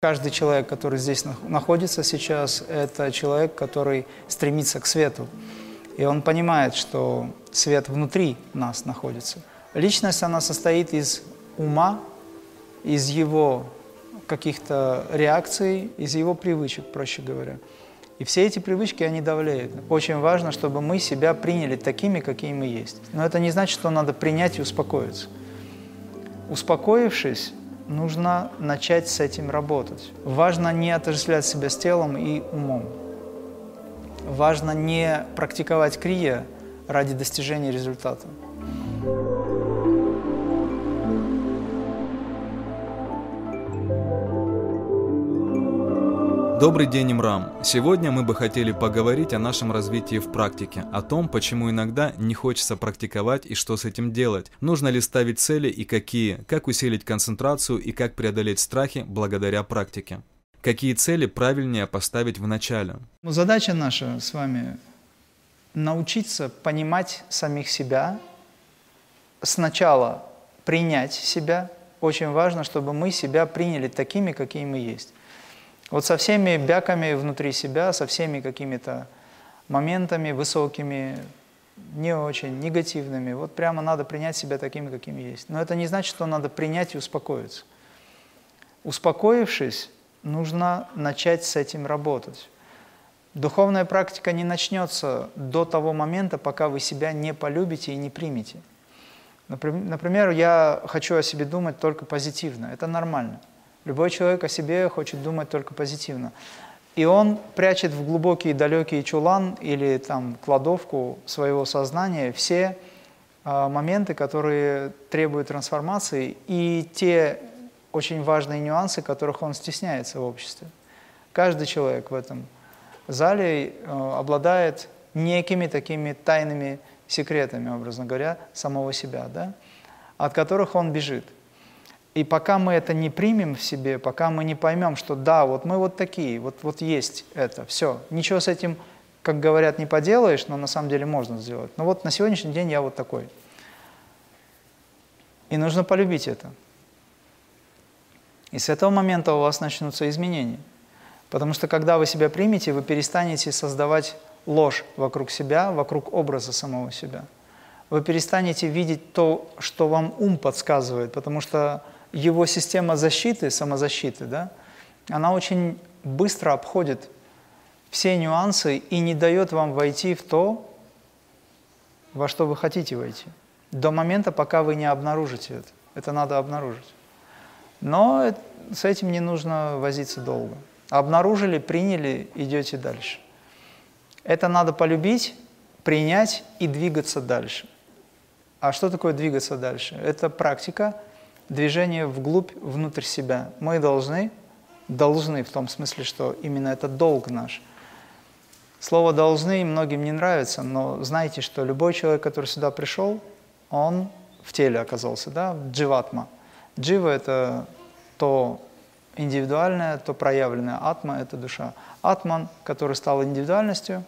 Каждый человек, который здесь находится сейчас, это человек, который стремится к свету. И он понимает, что свет внутри нас находится. Личность, она состоит из ума, из его каких-то реакций, из его привычек, проще говоря. И все эти привычки, они давляют. Очень важно, чтобы мы себя приняли такими, какие мы есть. Но это не значит, что надо принять и успокоиться. Успокоившись, нужно начать с этим работать. Важно не отождествлять себя с телом и умом. Важно не практиковать крия ради достижения результата. Добрый день, Имрам. Сегодня мы бы хотели поговорить о нашем развитии в практике, о том, почему иногда не хочется практиковать и что с этим делать, нужно ли ставить цели и какие, как усилить концентрацию и как преодолеть страхи благодаря практике. Какие цели правильнее поставить в начале? Ну, задача наша с вами научиться понимать самих себя, сначала принять себя. Очень важно, чтобы мы себя приняли такими, какие мы есть. Вот со всеми бяками внутри себя, со всеми какими-то моментами высокими, не очень, негативными. Вот прямо надо принять себя такими, какими есть. Но это не значит, что надо принять и успокоиться. Успокоившись, нужно начать с этим работать. Духовная практика не начнется до того момента, пока вы себя не полюбите и не примете. Например, я хочу о себе думать только позитивно. Это нормально. Любой человек о себе хочет думать только позитивно. И он прячет в глубокий далекий чулан или там кладовку своего сознания все э, моменты, которые требуют трансформации, и те очень важные нюансы, которых он стесняется в обществе. Каждый человек в этом зале э, обладает некими такими тайными секретами, образно говоря, самого себя, да, от которых он бежит. И пока мы это не примем в себе, пока мы не поймем, что да, вот мы вот такие, вот, вот есть это, все, ничего с этим, как говорят, не поделаешь, но на самом деле можно сделать. Но вот на сегодняшний день я вот такой. И нужно полюбить это. И с этого момента у вас начнутся изменения. Потому что когда вы себя примете, вы перестанете создавать ложь вокруг себя, вокруг образа самого себя. Вы перестанете видеть то, что вам ум подсказывает, потому что его система защиты, самозащиты, да, она очень быстро обходит все нюансы и не дает вам войти в то, во что вы хотите войти. До момента, пока вы не обнаружите это. Это надо обнаружить. Но с этим не нужно возиться долго. Обнаружили, приняли, идете дальше. Это надо полюбить, принять и двигаться дальше. А что такое двигаться дальше? Это практика – движение вглубь, внутрь себя. Мы должны, должны в том смысле, что именно это долг наш. Слово «должны» многим не нравится, но знайте, что любой человек, который сюда пришел, он в теле оказался, да, дживатма. Джива – это то индивидуальное, то проявленное. Атма – это душа. Атман, который стал индивидуальностью,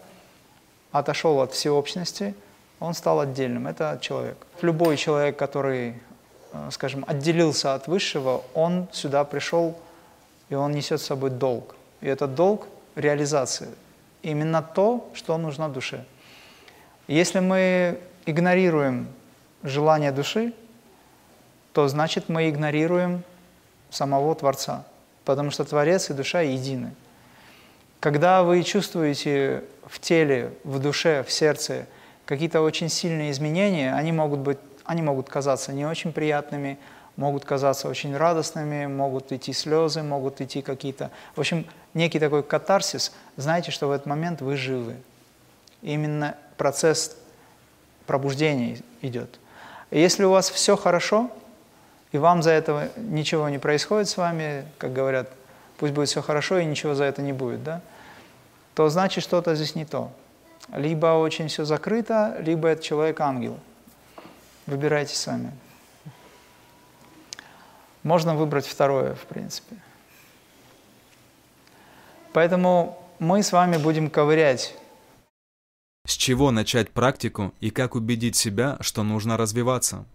отошел от всеобщности, он стал отдельным. Это человек. Любой человек, который скажем, отделился от высшего, он сюда пришел, и он несет с собой долг. И этот долг – реализация. Именно то, что нужно душе. Если мы игнорируем желание души, то значит мы игнорируем самого Творца, потому что Творец и душа едины. Когда вы чувствуете в теле, в душе, в сердце какие-то очень сильные изменения, они могут быть они могут казаться не очень приятными, могут казаться очень радостными, могут идти слезы, могут идти какие-то... В общем, некий такой катарсис. Знаете, что в этот момент вы живы. Именно процесс пробуждения идет. Если у вас все хорошо, и вам за это ничего не происходит с вами, как говорят, пусть будет все хорошо, и ничего за это не будет, да, то значит что-то здесь не то. Либо очень все закрыто, либо это человек-ангел – Выбирайте сами. Можно выбрать второе, в принципе. Поэтому мы с вами будем ковырять. С чего начать практику и как убедить себя, что нужно развиваться?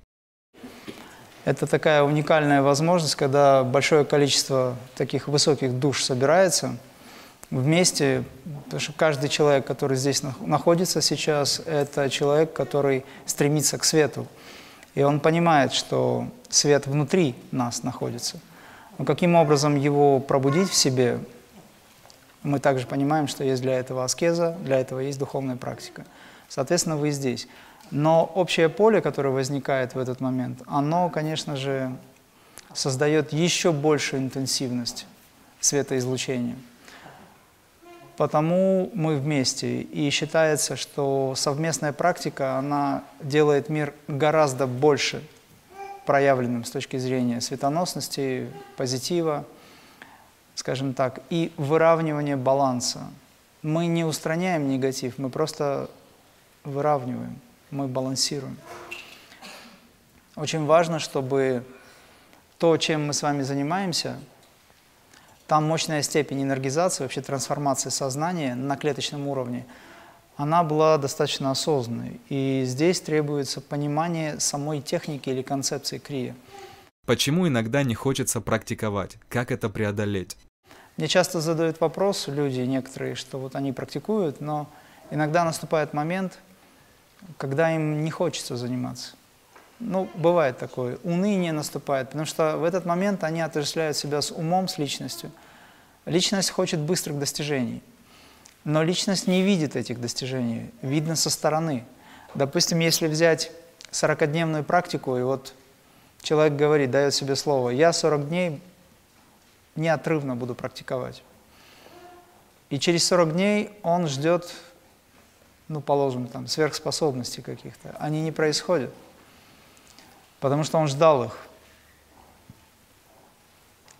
Это такая уникальная возможность, когда большое количество таких высоких душ собирается вместе, потому что каждый человек, который здесь находится сейчас, это человек, который стремится к свету. И он понимает, что свет внутри нас находится. Но каким образом его пробудить в себе, мы также понимаем, что есть для этого аскеза, для этого есть духовная практика. Соответственно, вы здесь. Но общее поле, которое возникает в этот момент, оно, конечно же, создает еще большую интенсивность светоизлучения. Потому мы вместе. И считается, что совместная практика, она делает мир гораздо больше проявленным с точки зрения светоносности, позитива, скажем так, и выравнивания баланса. Мы не устраняем негатив, мы просто выравниваем мы балансируем. Очень важно, чтобы то, чем мы с вами занимаемся, там мощная степень энергизации, вообще трансформации сознания на клеточном уровне, она была достаточно осознанной. И здесь требуется понимание самой техники или концепции крия. Почему иногда не хочется практиковать? Как это преодолеть? Мне часто задают вопрос люди некоторые, что вот они практикуют, но иногда наступает момент, когда им не хочется заниматься. Ну, бывает такое, уныние наступает, потому что в этот момент они отождествляют себя с умом, с личностью. Личность хочет быстрых достижений, но личность не видит этих достижений, видно со стороны. Допустим, если взять 40-дневную практику, и вот человек говорит, дает себе слово, я 40 дней неотрывно буду практиковать. И через 40 дней он ждет ну, положим, там, сверхспособностей каких-то, они не происходят, потому что он ждал их.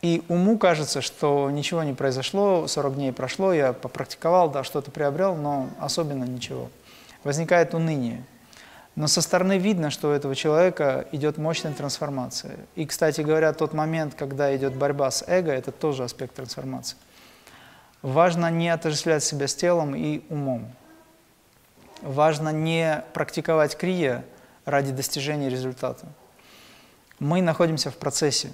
И уму кажется, что ничего не произошло, 40 дней прошло, я попрактиковал, да, что-то приобрел, но особенно ничего. Возникает уныние. Но со стороны видно, что у этого человека идет мощная трансформация. И, кстати говоря, тот момент, когда идет борьба с эго, это тоже аспект трансформации. Важно не отождествлять себя с телом и умом важно не практиковать крия ради достижения результата. Мы находимся в процессе.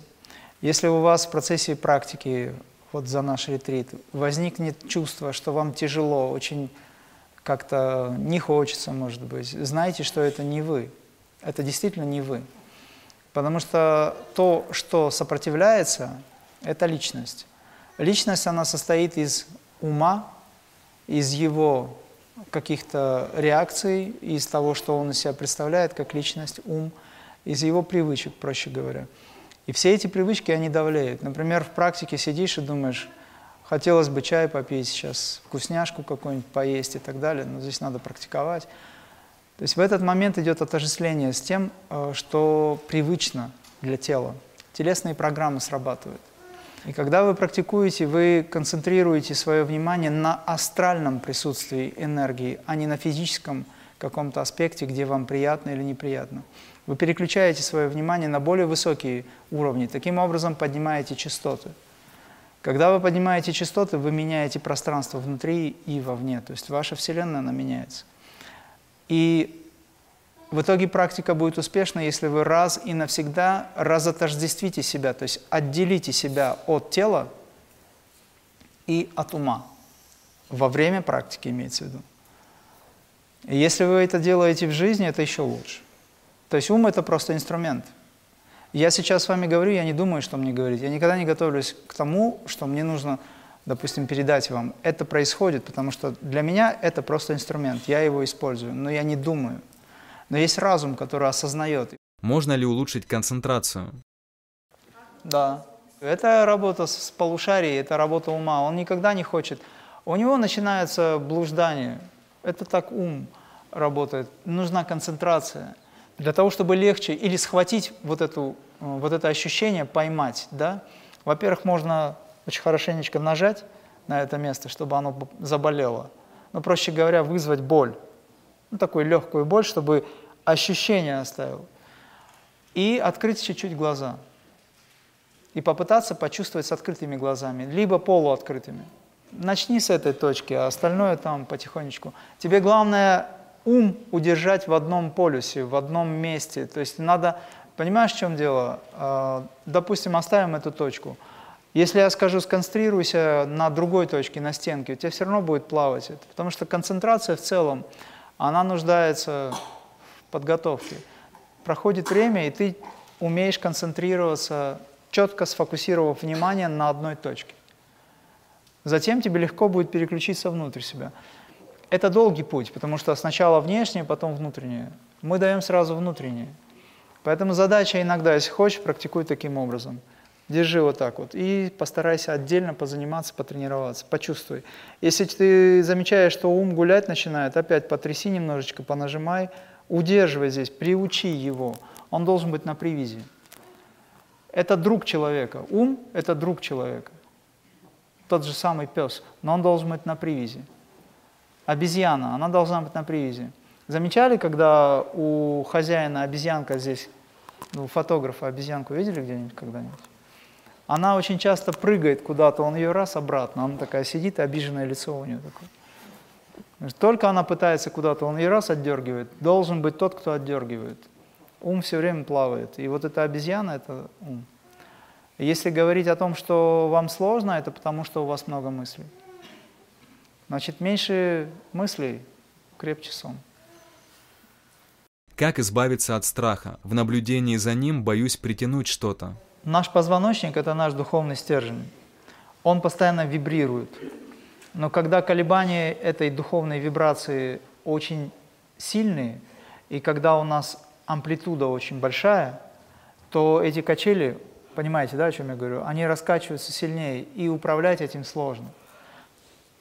Если у вас в процессе практики, вот за наш ретрит, возникнет чувство, что вам тяжело, очень как-то не хочется, может быть, знайте, что это не вы. Это действительно не вы. Потому что то, что сопротивляется, это личность. Личность, она состоит из ума, из его каких-то реакций, из того, что он из себя представляет, как личность, ум, из его привычек, проще говоря. И все эти привычки, они давляют. Например, в практике сидишь и думаешь, хотелось бы чай попить сейчас, вкусняшку какую-нибудь поесть и так далее, но здесь надо практиковать. То есть в этот момент идет отождествление с тем, э, что привычно для тела. Телесные программы срабатывают. И когда вы практикуете, вы концентрируете свое внимание на астральном присутствии энергии, а не на физическом каком-то аспекте, где вам приятно или неприятно. Вы переключаете свое внимание на более высокие уровни, таким образом поднимаете частоты. Когда вы поднимаете частоты, вы меняете пространство внутри и вовне, то есть ваша Вселенная, она меняется. И в итоге практика будет успешна, если вы раз и навсегда разотождествите себя, то есть отделите себя от тела и от ума. Во время практики имеется в виду. И если вы это делаете в жизни, это еще лучше. То есть ум – это просто инструмент. Я сейчас с вами говорю, я не думаю, что мне говорить. Я никогда не готовлюсь к тому, что мне нужно, допустим, передать вам. Это происходит, потому что для меня это просто инструмент, я его использую, но я не думаю – но есть разум, который осознает. Можно ли улучшить концентрацию? Да. Это работа с полушарием, это работа ума. Он никогда не хочет. У него начинается блуждание. Это так ум работает. Нужна концентрация. Для того, чтобы легче или схватить вот, эту, вот это ощущение, поймать, да, во-первых, можно очень хорошенечко нажать на это место, чтобы оно заболело. Ну, проще говоря, вызвать боль. Ну, такую легкую боль, чтобы ощущение оставил. И открыть чуть-чуть глаза. И попытаться почувствовать с открытыми глазами, либо полуоткрытыми. Начни с этой точки, а остальное там потихонечку. Тебе главное ум удержать в одном полюсе, в одном месте. То есть надо Понимаешь, в чем дело? А, допустим, оставим эту точку. Если я скажу, сконцентрируйся на другой точке, на стенке, у тебя все равно будет плавать это. Потому что концентрация в целом, она нуждается в подготовке. Проходит время, и ты умеешь концентрироваться, четко сфокусировав внимание на одной точке. Затем тебе легко будет переключиться внутрь себя. Это долгий путь, потому что сначала внешнее, потом внутреннее. Мы даем сразу внутреннее. Поэтому задача иногда, если хочешь, практикуй таким образом. Держи вот так вот и постарайся отдельно позаниматься, потренироваться, почувствуй. Если ты замечаешь, что ум гулять начинает, опять потряси немножечко, понажимай, удерживай здесь, приучи его. Он должен быть на привязи. Это друг человека. Ум – это друг человека тот же самый пес, но он должен быть на привязи. Обезьяна, она должна быть на привязи. Замечали, когда у хозяина обезьянка здесь, ну, у фотографа обезьянку видели где-нибудь когда-нибудь? Она очень часто прыгает куда-то, он ее раз обратно, она такая сидит, обиженное лицо у нее такое. Только она пытается куда-то, он ее раз отдергивает, должен быть тот, кто отдергивает. Ум все время плавает. И вот эта обезьяна – это ум. Если говорить о том, что вам сложно, это потому, что у вас много мыслей. Значит, меньше мыслей, крепче сон. Как избавиться от страха? В наблюдении за ним боюсь притянуть что-то. Наш позвоночник – это наш духовный стержень. Он постоянно вибрирует. Но когда колебания этой духовной вибрации очень сильные, и когда у нас амплитуда очень большая, то эти качели Понимаете, да, о чем я говорю? Они раскачиваются сильнее, и управлять этим сложно.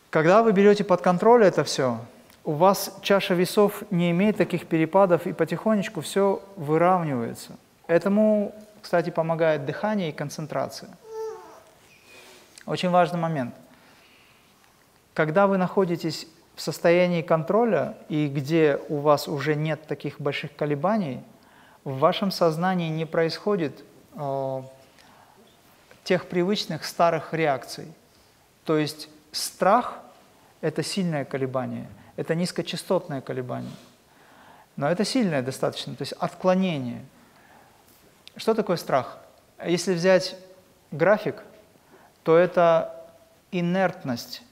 Когда вы берете под контроль это все, у вас чаша весов не имеет таких перепадов, и потихонечку все выравнивается. Этому, кстати, помогает дыхание и концентрация. Очень важный момент. Когда вы находитесь в состоянии контроля, и где у вас уже нет таких больших колебаний, в вашем сознании не происходит э, тех привычных старых реакций. То есть страх – это сильное колебание, это низкочастотное колебание. Но это сильное достаточно, то есть отклонение. Что такое страх? Если взять график, то это инертность.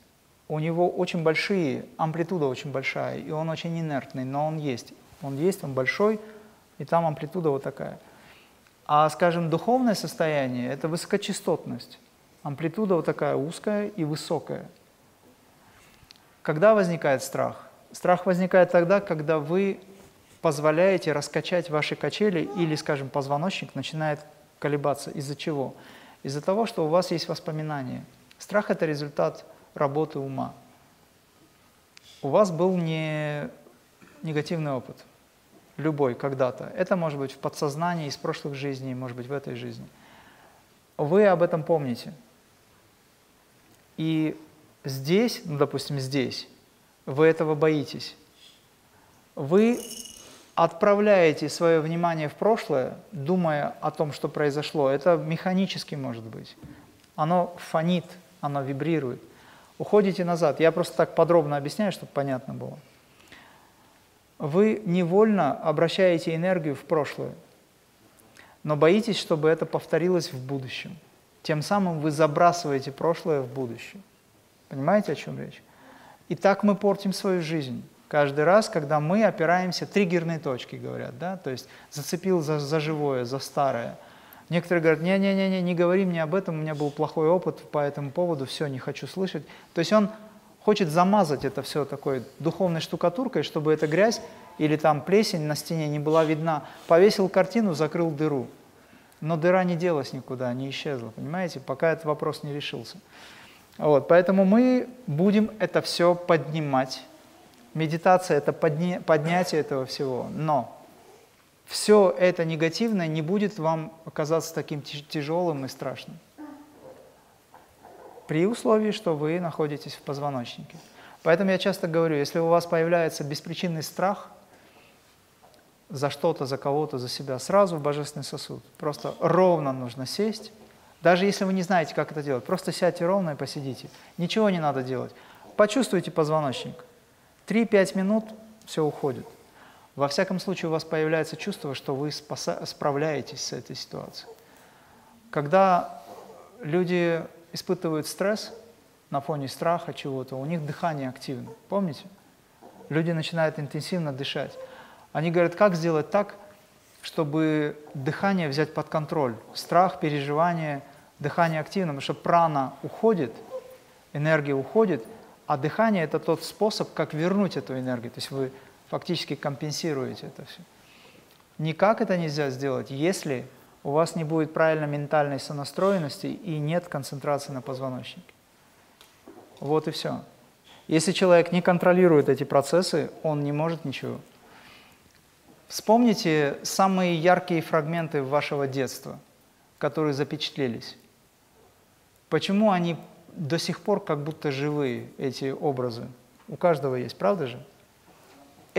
У него очень большие, амплитуда очень большая, и он очень инертный, но он есть. Он есть, он большой, и там амплитуда вот такая – а, скажем, духовное состояние – это высокочастотность. Амплитуда вот такая узкая и высокая. Когда возникает страх? Страх возникает тогда, когда вы позволяете раскачать ваши качели или, скажем, позвоночник начинает колебаться. Из-за чего? Из-за того, что у вас есть воспоминания. Страх – это результат работы ума. У вас был не негативный опыт – любой когда-то. Это может быть в подсознании из прошлых жизней, может быть в этой жизни. Вы об этом помните. И здесь, ну, допустим, здесь, вы этого боитесь. Вы отправляете свое внимание в прошлое, думая о том, что произошло. Это механически может быть. Оно фонит, оно вибрирует. Уходите назад. Я просто так подробно объясняю, чтобы понятно было вы невольно обращаете энергию в прошлое, но боитесь, чтобы это повторилось в будущем. Тем самым вы забрасываете прошлое в будущее. Понимаете, о чем речь? И так мы портим свою жизнь. Каждый раз, когда мы опираемся, триггерные точки говорят, да, то есть зацепил за, за живое, за старое. Некоторые говорят, не-не-не, не говори мне об этом, у меня был плохой опыт по этому поводу, все, не хочу слышать. То есть он хочет замазать это все такой духовной штукатуркой, чтобы эта грязь или там плесень на стене не была видна. Повесил картину, закрыл дыру. Но дыра не делась никуда, не исчезла, понимаете, пока этот вопрос не решился. Вот, поэтому мы будем это все поднимать. Медитация – это подня поднятие этого всего. Но все это негативное не будет вам оказаться таким тяжелым и страшным при условии, что вы находитесь в позвоночнике. Поэтому я часто говорю, если у вас появляется беспричинный страх за что-то, за кого-то, за себя, сразу в божественный сосуд. Просто ровно нужно сесть, даже если вы не знаете, как это делать, просто сядьте ровно и посидите. Ничего не надо делать. Почувствуйте позвоночник. 3-5 минут, все уходит. Во всяком случае, у вас появляется чувство, что вы спаса- справляетесь с этой ситуацией. Когда люди испытывают стресс на фоне страха чего-то, у них дыхание активно. Помните? Люди начинают интенсивно дышать. Они говорят, как сделать так, чтобы дыхание взять под контроль. Страх, переживание, дыхание активно, потому что прана уходит, энергия уходит, а дыхание – это тот способ, как вернуть эту энергию. То есть вы фактически компенсируете это все. Никак это нельзя сделать, если у вас не будет правильно ментальной сонастроенности и нет концентрации на позвоночнике. Вот и все. Если человек не контролирует эти процессы, он не может ничего. Вспомните самые яркие фрагменты вашего детства, которые запечатлелись. Почему они до сих пор как будто живые, эти образы? У каждого есть, правда же?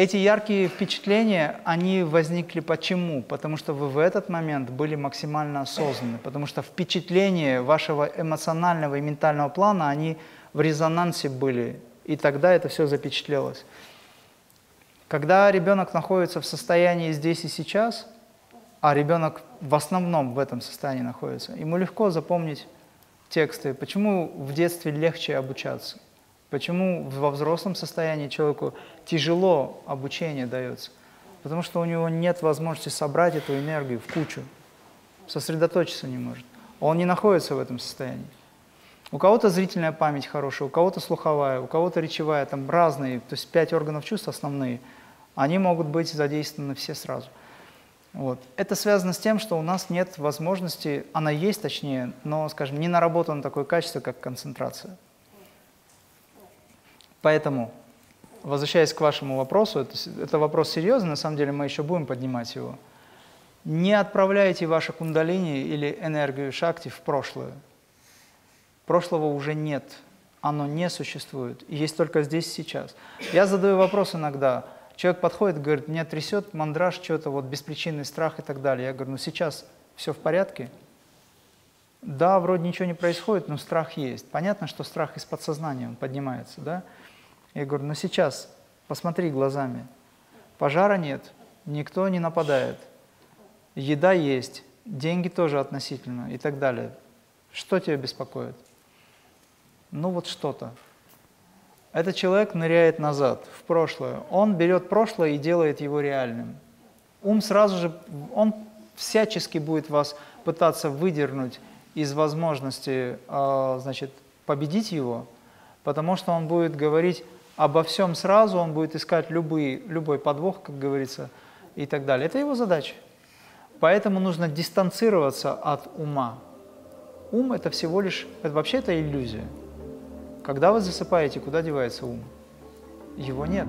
Эти яркие впечатления, они возникли почему? Потому что вы в этот момент были максимально осознаны, потому что впечатления вашего эмоционального и ментального плана, они в резонансе были, и тогда это все запечатлелось. Когда ребенок находится в состоянии здесь и сейчас, а ребенок в основном в этом состоянии находится, ему легко запомнить тексты. Почему в детстве легче обучаться? Почему во взрослом состоянии человеку тяжело обучение дается? Потому что у него нет возможности собрать эту энергию в кучу, сосредоточиться не может. Он не находится в этом состоянии. У кого-то зрительная память хорошая, у кого-то слуховая, у кого-то речевая, там разные, то есть пять органов чувств основные, они могут быть задействованы все сразу. Вот. Это связано с тем, что у нас нет возможности, она есть точнее, но, скажем, не наработано такое качество, как концентрация. Поэтому, возвращаясь к вашему вопросу, это, это вопрос серьезный, на самом деле мы еще будем поднимать его. Не отправляйте ваши кундалини или энергию шакти в прошлое. Прошлого уже нет, оно не существует, есть только здесь сейчас. Я задаю вопрос иногда, человек подходит, говорит, меня трясет мандраж, что-то, вот беспричинный страх и так далее. Я говорю, ну сейчас все в порядке? Да, вроде ничего не происходит, но страх есть. Понятно, что страх из подсознания, он поднимается, да? Я говорю, ну сейчас посмотри глазами. Пожара нет, никто не нападает. Еда есть, деньги тоже относительно и так далее. Что тебя беспокоит? Ну вот что-то. Этот человек ныряет назад, в прошлое. Он берет прошлое и делает его реальным. Ум сразу же, он всячески будет вас пытаться выдернуть из возможности, а, значит, победить его, потому что он будет говорить обо всем сразу, он будет искать любые, любой подвох, как говорится, и так далее. Это его задача. Поэтому нужно дистанцироваться от ума. Ум – это всего лишь, это вообще это иллюзия. Когда вы засыпаете, куда девается ум? Его нет.